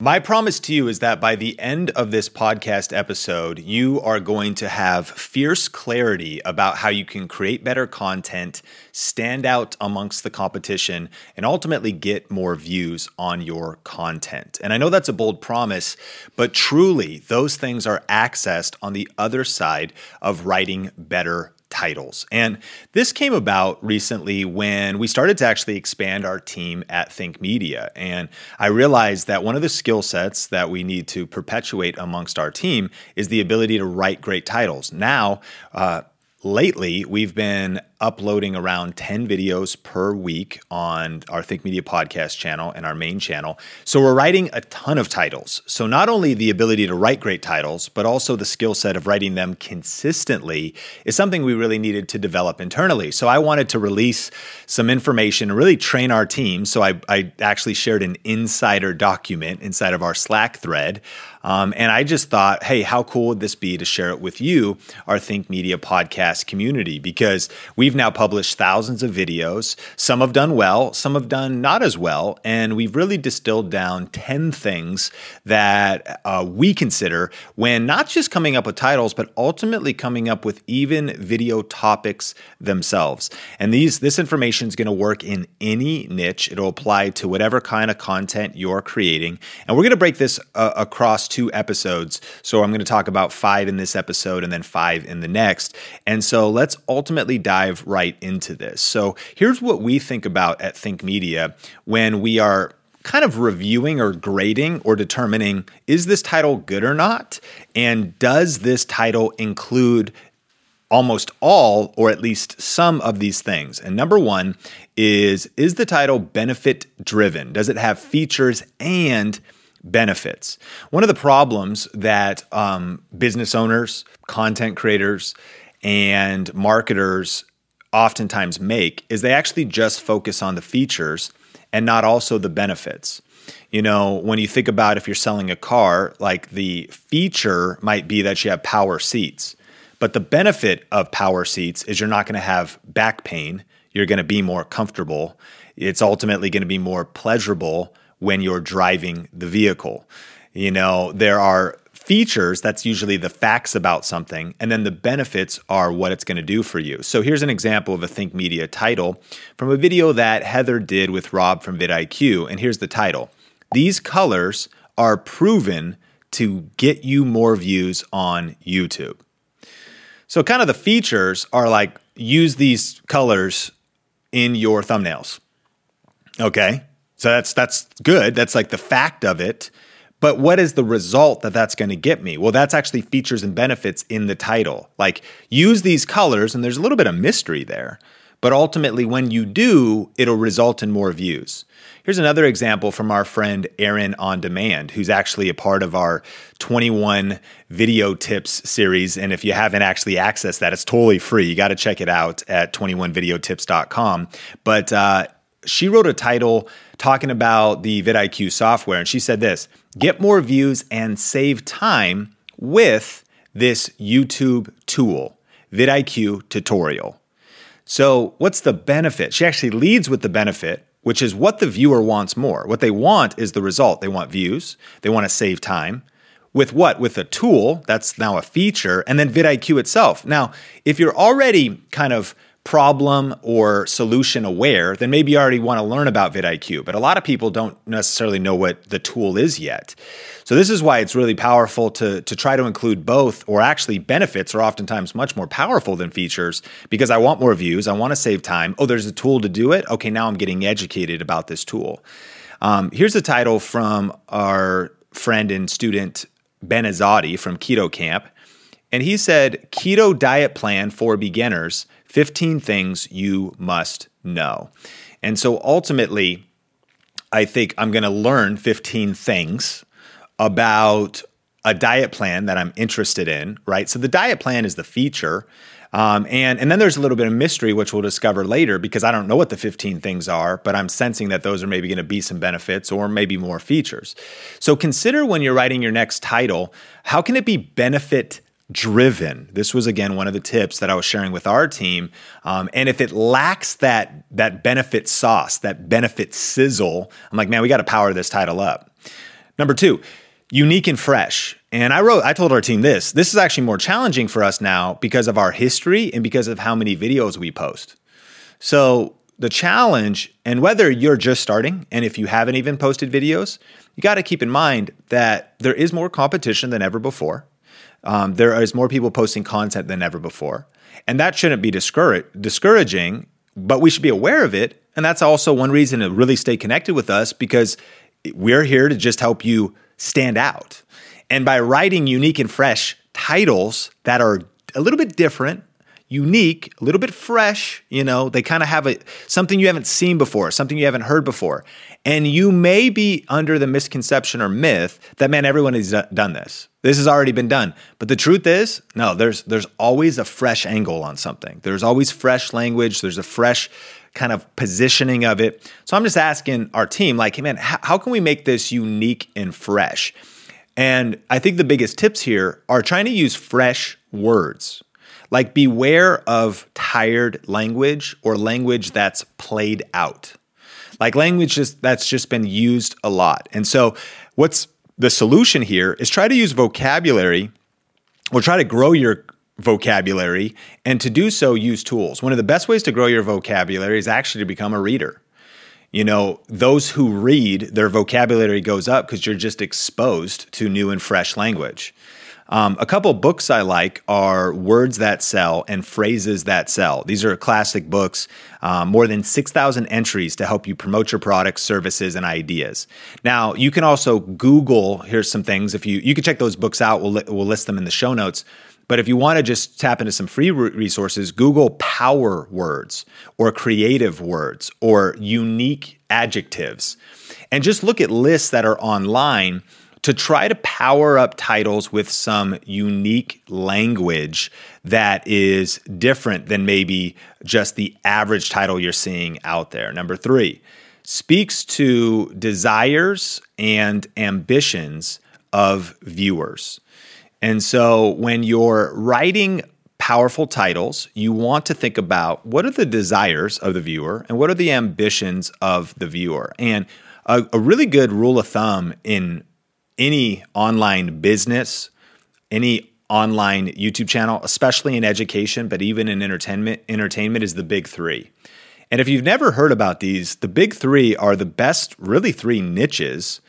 My promise to you is that by the end of this podcast episode, you are going to have fierce clarity about how you can create better content, stand out amongst the competition, and ultimately get more views on your content. And I know that's a bold promise, but truly, those things are accessed on the other side of writing better titles. And this came about recently when we started to actually expand our team at Think Media. And I realized that one of the skill sets that we need to perpetuate amongst our team is the ability to write great titles. Now, uh, lately, we've been uploading around 10 videos per week on our Think Media podcast channel and our main channel. So we're writing a ton of titles. So not only the ability to write great titles, but also the skill set of writing them consistently is something we really needed to develop internally. So I wanted to release some information and really train our team. So I, I actually shared an insider document inside of our Slack thread. Um, and I just thought, hey, how cool would this be to share it with you, our Think Media podcast community? Because we've We've now published thousands of videos. Some have done well, some have done not as well. And we've really distilled down 10 things that uh, we consider when not just coming up with titles, but ultimately coming up with even video topics themselves. And these this information is going to work in any niche. It'll apply to whatever kind of content you're creating. And we're going to break this uh, across two episodes. So I'm going to talk about five in this episode and then five in the next. And so let's ultimately dive right into this. So here's what we think about at Think Media when we are kind of reviewing or grading or determining is this title good or not? And does this title include almost all or at least some of these things? And number one is is the title benefit driven? Does it have features and benefits? One of the problems that um, business owners, content creators, and marketers oftentimes make is they actually just focus on the features and not also the benefits. You know, when you think about if you're selling a car, like the feature might be that you have power seats. But the benefit of power seats is you're not going to have back pain. You're going to be more comfortable. It's ultimately going to be more pleasurable when you're driving the vehicle. You know, there are features, that's usually the facts about something, and then the benefits are what it's going to do for you. So here's an example of a Think Media title from a video that Heather did with Rob from vidIQ, and here's the title. These colors are proven to get you more views on YouTube. So kind of the features are like use these colors in your thumbnails. Okay? So that's that's good. That's like the fact of it. But what is the result that that's going to get me? Well, that's actually features and benefits in the title. Like use these colors, and there's a little bit of mystery there. But ultimately, when you do, it'll result in more views. Here's another example from our friend Erin on Demand, who's actually a part of our 21 video tips series. And if you haven't actually accessed that, it's totally free. You got to check it out at 21videotips.com. But uh, she wrote a title talking about the vidIQ software, and she said this get more views and save time with this YouTube tool, vidIQ tutorial. So, what's the benefit? She actually leads with the benefit, which is what the viewer wants more. What they want is the result. They want views, they want to save time. With what? With a tool, that's now a feature, and then vidIQ itself. Now, if you're already kind of problem or solution aware, then maybe you already want to learn about vidIQ. But a lot of people don't necessarily know what the tool is yet. So this is why it's really powerful to, to try to include both, or actually benefits are oftentimes much more powerful than features because I want more views, I want to save time. Oh, there's a tool to do it. Okay, now I'm getting educated about this tool. Um, here's a title from our friend and student Ben Azadi from Keto Kamp. And he said, Keto diet plan for beginners 15 things you must know. And so ultimately, I think I'm going to learn 15 things about a diet plan that I'm interested in, right? So the diet plan is the feature. Um, and, and then there's a little bit of mystery, which we'll discover later because I don't know what the 15 things are, but I'm sensing that those are maybe going to be some benefits or maybe more features. So consider when you're writing your next title, how can it be benefit driven. This was again one of the tips that I was sharing with our team. Um, and if it lacks that that benefit sauce, that benefit sizzle, I'm like, man, we got to power this title up. Number two, unique and fresh. And I wrote, I told our team this this is actually more challenging for us now because of our history and because of how many videos we post. So, the challenge, and whether you're just starting and if you haven't even posted videos, you got to keep in mind that there is more competition than ever before. Um, there is more people posting content than ever before. And that shouldn't be discouraging, but we should be aware of it. And that's also one reason to really stay connected with us because we're here to just help you stand out. And by writing unique and fresh titles that are a little bit different, unique, a little bit fresh, you know, they kind of have a something you haven't seen before, something you haven't heard before. And you may be under the misconception or myth that man everyone has done this. This has already been done. But the truth is, no, there's there's always a fresh angle on something. There's always fresh language, there's a fresh kind of positioning of it. So I'm just asking our team like, hey man, how, how can we make this unique and fresh? And I think the biggest tips here are trying to use fresh words. Like, beware of tired language or language that's played out. Like, language just, that's just been used a lot. And so, what's the solution here is try to use vocabulary or try to grow your vocabulary. And to do so, use tools. One of the best ways to grow your vocabulary is actually to become a reader you know, those who read, their vocabulary goes up because you're just exposed to new and fresh language. Um, a couple books I like are Words That Sell and Phrases That Sell. These are classic books, um, more than 6,000 entries to help you promote your products, services, and ideas. Now, you can also Google, here's some things. If you, you can check those books out, we'll, li- we'll list them in the show notes. But if you want to just tap into some free resources, Google power words or creative words or unique adjectives and just look at lists that are online to try to power up titles with some unique language that is different than maybe just the average title you're seeing out there. Number three, speaks to desires and ambitions of viewers. And so when you're writing powerful titles, you want to think about what are the desires of the viewer and what are the ambitions of the viewer. And a, a really good rule of thumb in any online business, any online YouTube channel, especially in education, but even in entertainment, entertainment is the big three. And if you've never heard about these, the big three are the best, really, three niches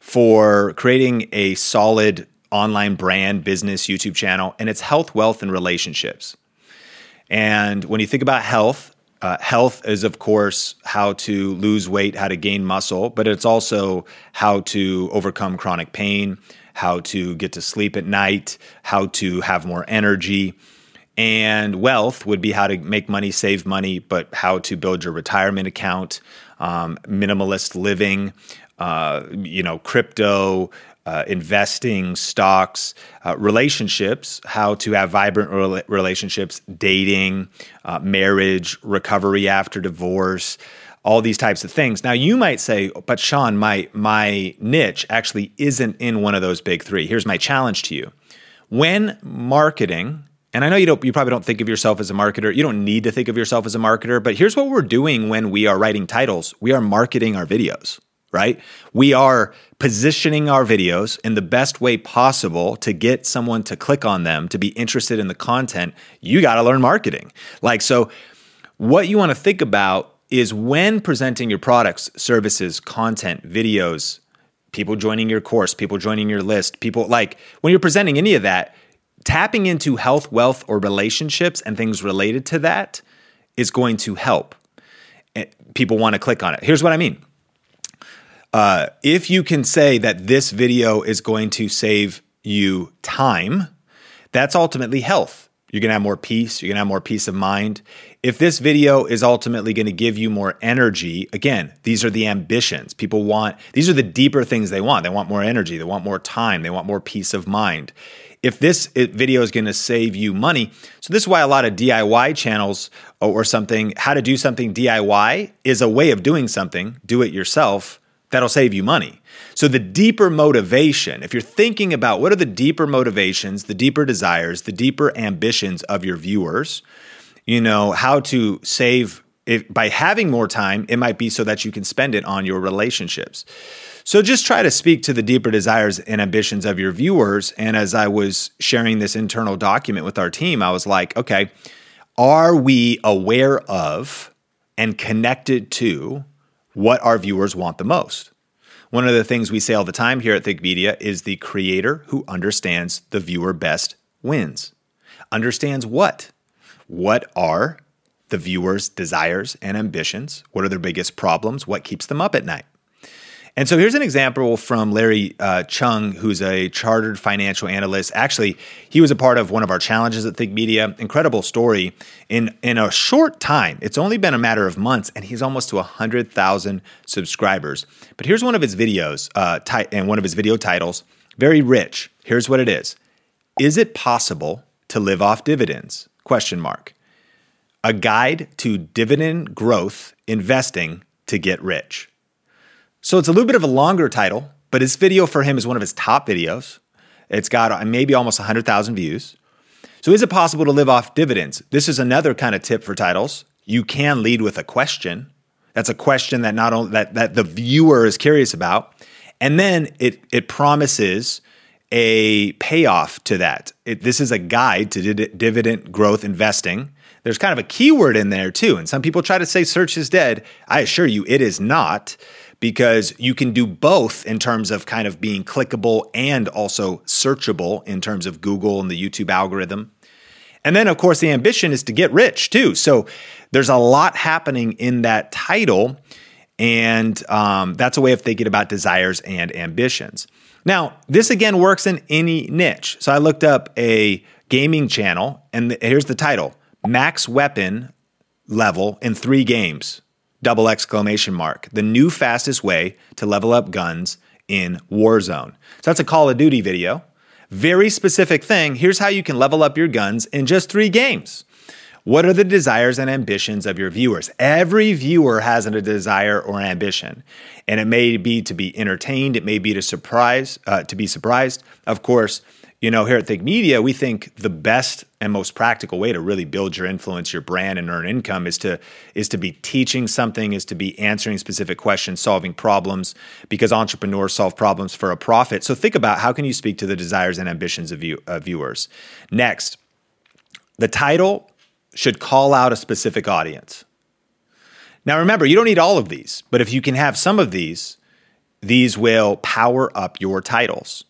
for creating a solid online brand, business, YouTube channel, and it's health, wealth, and relationships. And when you think about health, uh, health is, of course, how to lose weight, how to gain muscle, but it's also how to overcome chronic pain, how to get to sleep at night, how to have more energy. And wealth would be how to make money, save money, but how to build your retirement account, um, minimalist living, uh, you know, crypto, uh, investing, stocks, uh, relationships, how to have vibrant re- relationships, dating, uh, marriage, recovery after divorce, all these types of things. Now you might say, but Sean, my my niche actually isn't in one of those big three. Here's my challenge to you: when marketing. And I know you don't you probably don't think of yourself as a marketer. You don't need to think of yourself as a marketer, but here's what we're doing when we are writing titles. We are marketing our videos right? We are positioning our videos in the best way possible to get someone to click on them, to be interested in the content. You got to learn marketing. Like, so what you want to think about is when presenting your products, services, content, videos, people joining your course, people joining your list, people like when you're presenting any of that, tapping into health, wealth, or relationships and things related to that is going to help. Eh, people want to click on it. Here's what I mean uh, if you can say that this video is going to save you time, that's ultimately health. You're going to have more peace. You're going to have more peace of mind. If this video is ultimately going to give you more energy, again, these are the ambitions. People want, these are the deeper things they want. They want more energy. They want more time. They want more peace of mind. If this video is going to save you money, so this is why a lot of DIY channels or something, how to do something DIY is a way of doing something, do it yourself that'll save you money. So, the deeper motivation, if you're thinking about what are the deeper motivations, the deeper desires, the deeper ambitions of your viewers, you know, how to save if, by having more time, it might be so that you can spend it on your relationships. So just try to speak to the deeper desires and ambitions of your viewers. And as I was sharing this internal document with our team, I was like, okay, are we aware of and connected to what our viewers want the most? One of the things we say all the time here at Think Media is the creator who understands the viewer best wins. Understands what? What are the viewer's desires and ambitions? What are their biggest problems? What keeps them up at night? And so here's an example from Larry uh, Cheung, who's a chartered financial analyst. Actually, he was a part of one of our challenges at Think Media. Incredible story. In in a short time, it's only been a matter of months, and he's almost to hundred thousand subscribers. But here's one of his videos, uh, ti- and one of his video titles. Very rich. Here's what it is: Is it possible to live off dividends? Question mark. A guide to dividend growth investing to get rich. So it's a little bit of a longer title, but his video for him is one of his top videos. It's got uh, maybe almost 100,000 views. So is it possible to live off dividends? This is another kind of tip for titles. You can lead with a question. That's a question that not only that, that the viewer is curious about. And then it it promises a payoff to that. It, this is a guide to dividend growth investing. There's kind of a keyword in there too. And some people try to say search is dead. I assure you it is not because you can do both in terms of kind of being clickable and also searchable in terms of Google and the YouTube algorithm. And then, of course, the ambition is to get rich too. So there's a lot happening in that title. And um, that's a way of thinking about desires and ambitions. Now, this again works in any niche. So I looked up a gaming channel, and here's the title Max Weapon Level in Three Games double exclamation mark, the new fastest way to level up guns in Warzone. So that's a Call of Duty video. Very specific thing. Here's how you can level up your guns in just three games. What are the desires and ambitions of your viewers? Every viewer has a desire or ambition, and it may be to be entertained, it may be to surprise, uh, to be surprised. Of course, you know, here at Think Media, we think the best and most practical way to really build your influence, your brand, and earn income is to is to be teaching something, is to be answering specific questions, solving problems, because entrepreneurs solve problems for a profit. So think about how can you speak to the desires and ambitions of, view, of viewers. Next, the title should call out a specific audience. Now, remember, you don't need all of these, but if you can have some of these, these will power up your titles.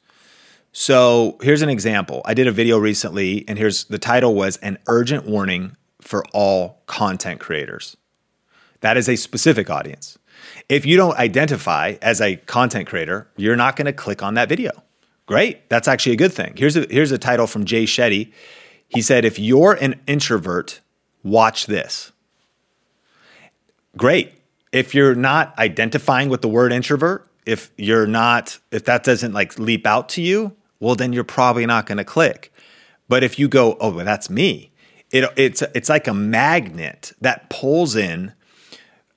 So here's an example. I did a video recently, and here's the title was An Urgent Warning for All Content Creators. That is a specific audience. If you don't identify as a content creator, you're not going to click on that video. Great. That's actually a good thing. Here's a, here's a title from Jay Shetty. He said, If you're an introvert, watch this. Great. If you're not identifying with the word introvert, if you're not, if that doesn't like leap out to you, well, then you're probably not going to click. But if you go, oh, well, that's me, it, it's, it's like a magnet that pulls in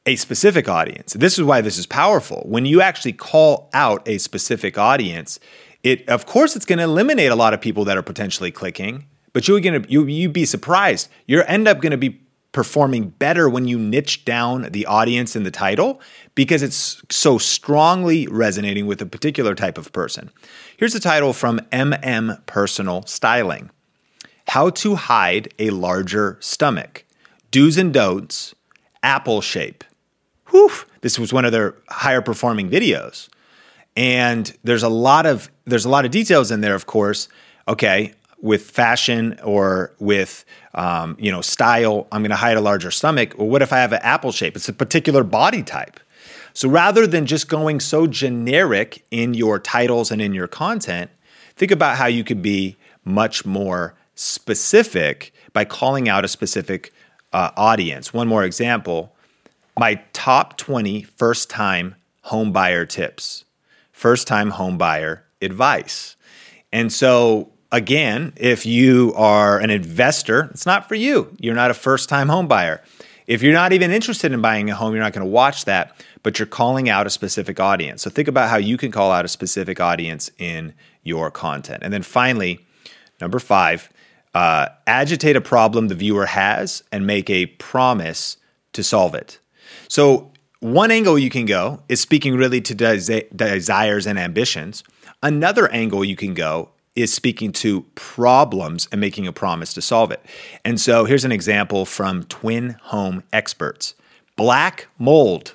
a specific audience. This is why this is powerful. When you actually call out a specific audience, it of course it's going to eliminate a lot of people that are potentially clicking, but you're going to you you be surprised. You're end up going to be performing better when you niche down the audience in the title because it's so strongly resonating with a particular type of person. Here's a title from MM Personal Styling How to Hide a Larger Stomach Do's and Don'ts, Apple Shape. Whew, this was one of their higher performing videos. And there's a lot of there's a lot of details in there, of course. Okay, with fashion or with um, you know style i'm going to hide a larger stomach well what if i have an apple shape it's a particular body type so rather than just going so generic in your titles and in your content think about how you could be much more specific by calling out a specific uh, audience one more example my top 20 first time home buyer tips first time home buyer advice and so again, if you are an investor, it's not for you. You're not a first time home buyer. If you're not even interested in buying a home, you're not going to watch that, but you're calling out a specific audience. So think about how you can call out a specific audience in your content. And then finally, number five, uh, agitate a problem the viewer has and make a promise to solve it. So one angle you can go is speaking really to desi- desires and ambitions. Another angle you can go is speaking to problems and making a promise to solve it. And so here's an example from Twin Home Experts Black Mold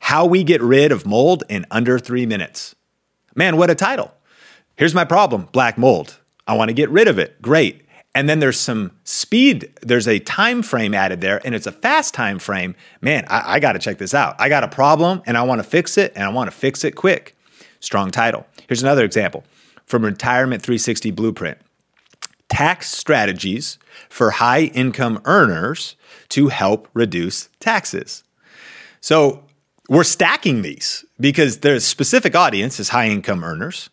How We Get Rid of Mold in Under Three Minutes. Man, what a title! Here's my problem black mold. I want to get rid of it. Great. And then there's some speed, there's a time frame added there, and it's a fast time frame. Man, I, I got to check this out. I got a problem and I want to fix it, and I want to fix it quick. Strong title. Here's another example from Retirement 360 Blueprint Tax strategies for high income earners to help reduce taxes. So we're stacking these because their specific audience is high income earners.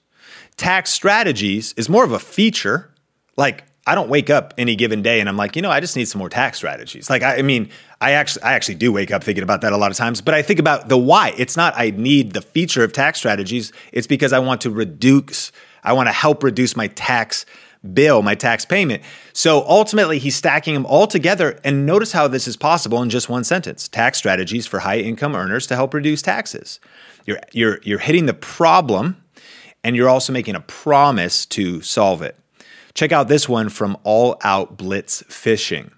Tax strategies is more of a feature. Like I don't wake up any given day and I'm like, you know, I just need some more tax strategies. Like I, I mean, I actually I actually do wake up thinking about that a lot of times, but I think about the why. It's not I need the feature of tax strategies. It's because I want to reduce I want to help reduce my tax bill, my tax payment. So ultimately, he's stacking them all together. And notice how this is possible in just one sentence tax strategies for high income earners to help reduce taxes. You're, you're, you're hitting the problem and you're also making a promise to solve it. Check out this one from All Out Blitz Fishing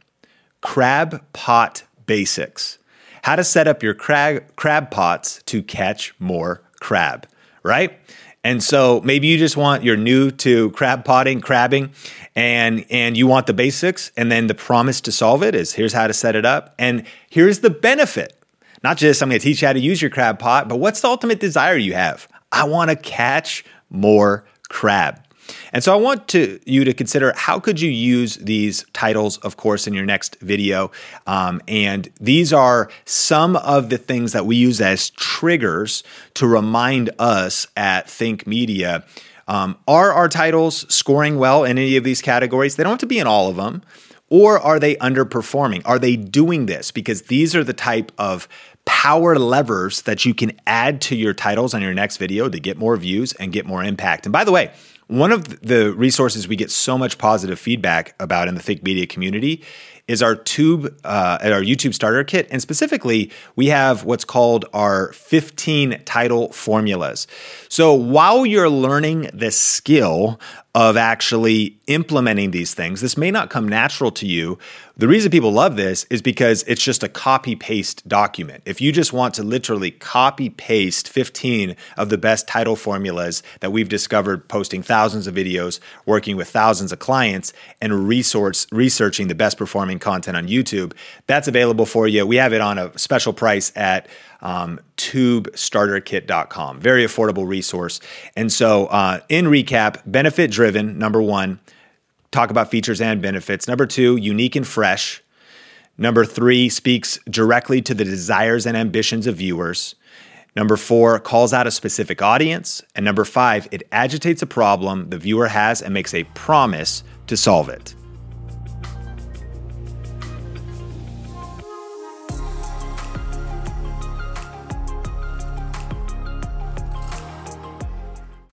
Crab Pot Basics. How to set up your crab, crab pots to catch more crab, right? And so maybe you just want you're new to crab potting, crabbing, and and you want the basics, and then the promise to solve it is here's how to set it up, and here's the benefit. Not just I'm going to teach you how to use your crab pot, but what's the ultimate desire you have? I want to catch more crab. And so I want to you to consider how could you use these titles, of course, in your next video. Um, and these are some of the things that we use as triggers to remind us at Think Media. Um, are our titles scoring well in any of these categories? They don't have to be in all of them. Or are they underperforming? Are they doing this? Because these are the type of power levers that you can add to your titles on your next video to get more views and get more impact. And by the way, one of the resources we get so much positive feedback about in the Think Media community is our tube uh, our YouTube starter kit, and specifically we have what's called our 15 title formulas. So while you're learning the skill of actually implementing these things. This may not come natural to you. The reason people love this is because it's just a copy paste document. If you just want to literally copy paste 15 of the best title formulas that we've discovered posting thousands of videos, working with thousands of clients, and resource, researching the best performing content on YouTube, that's available for you. We have it on a special price at um, tubestarterkit.com. Very affordable resource. And so, uh, in recap, benefit driven, number one, talk about features and benefits. Number two, unique and fresh. Number three, speaks directly to the desires and ambitions of viewers. Number four, calls out a specific audience. And number five, it agitates a problem the viewer has and makes a promise to solve it.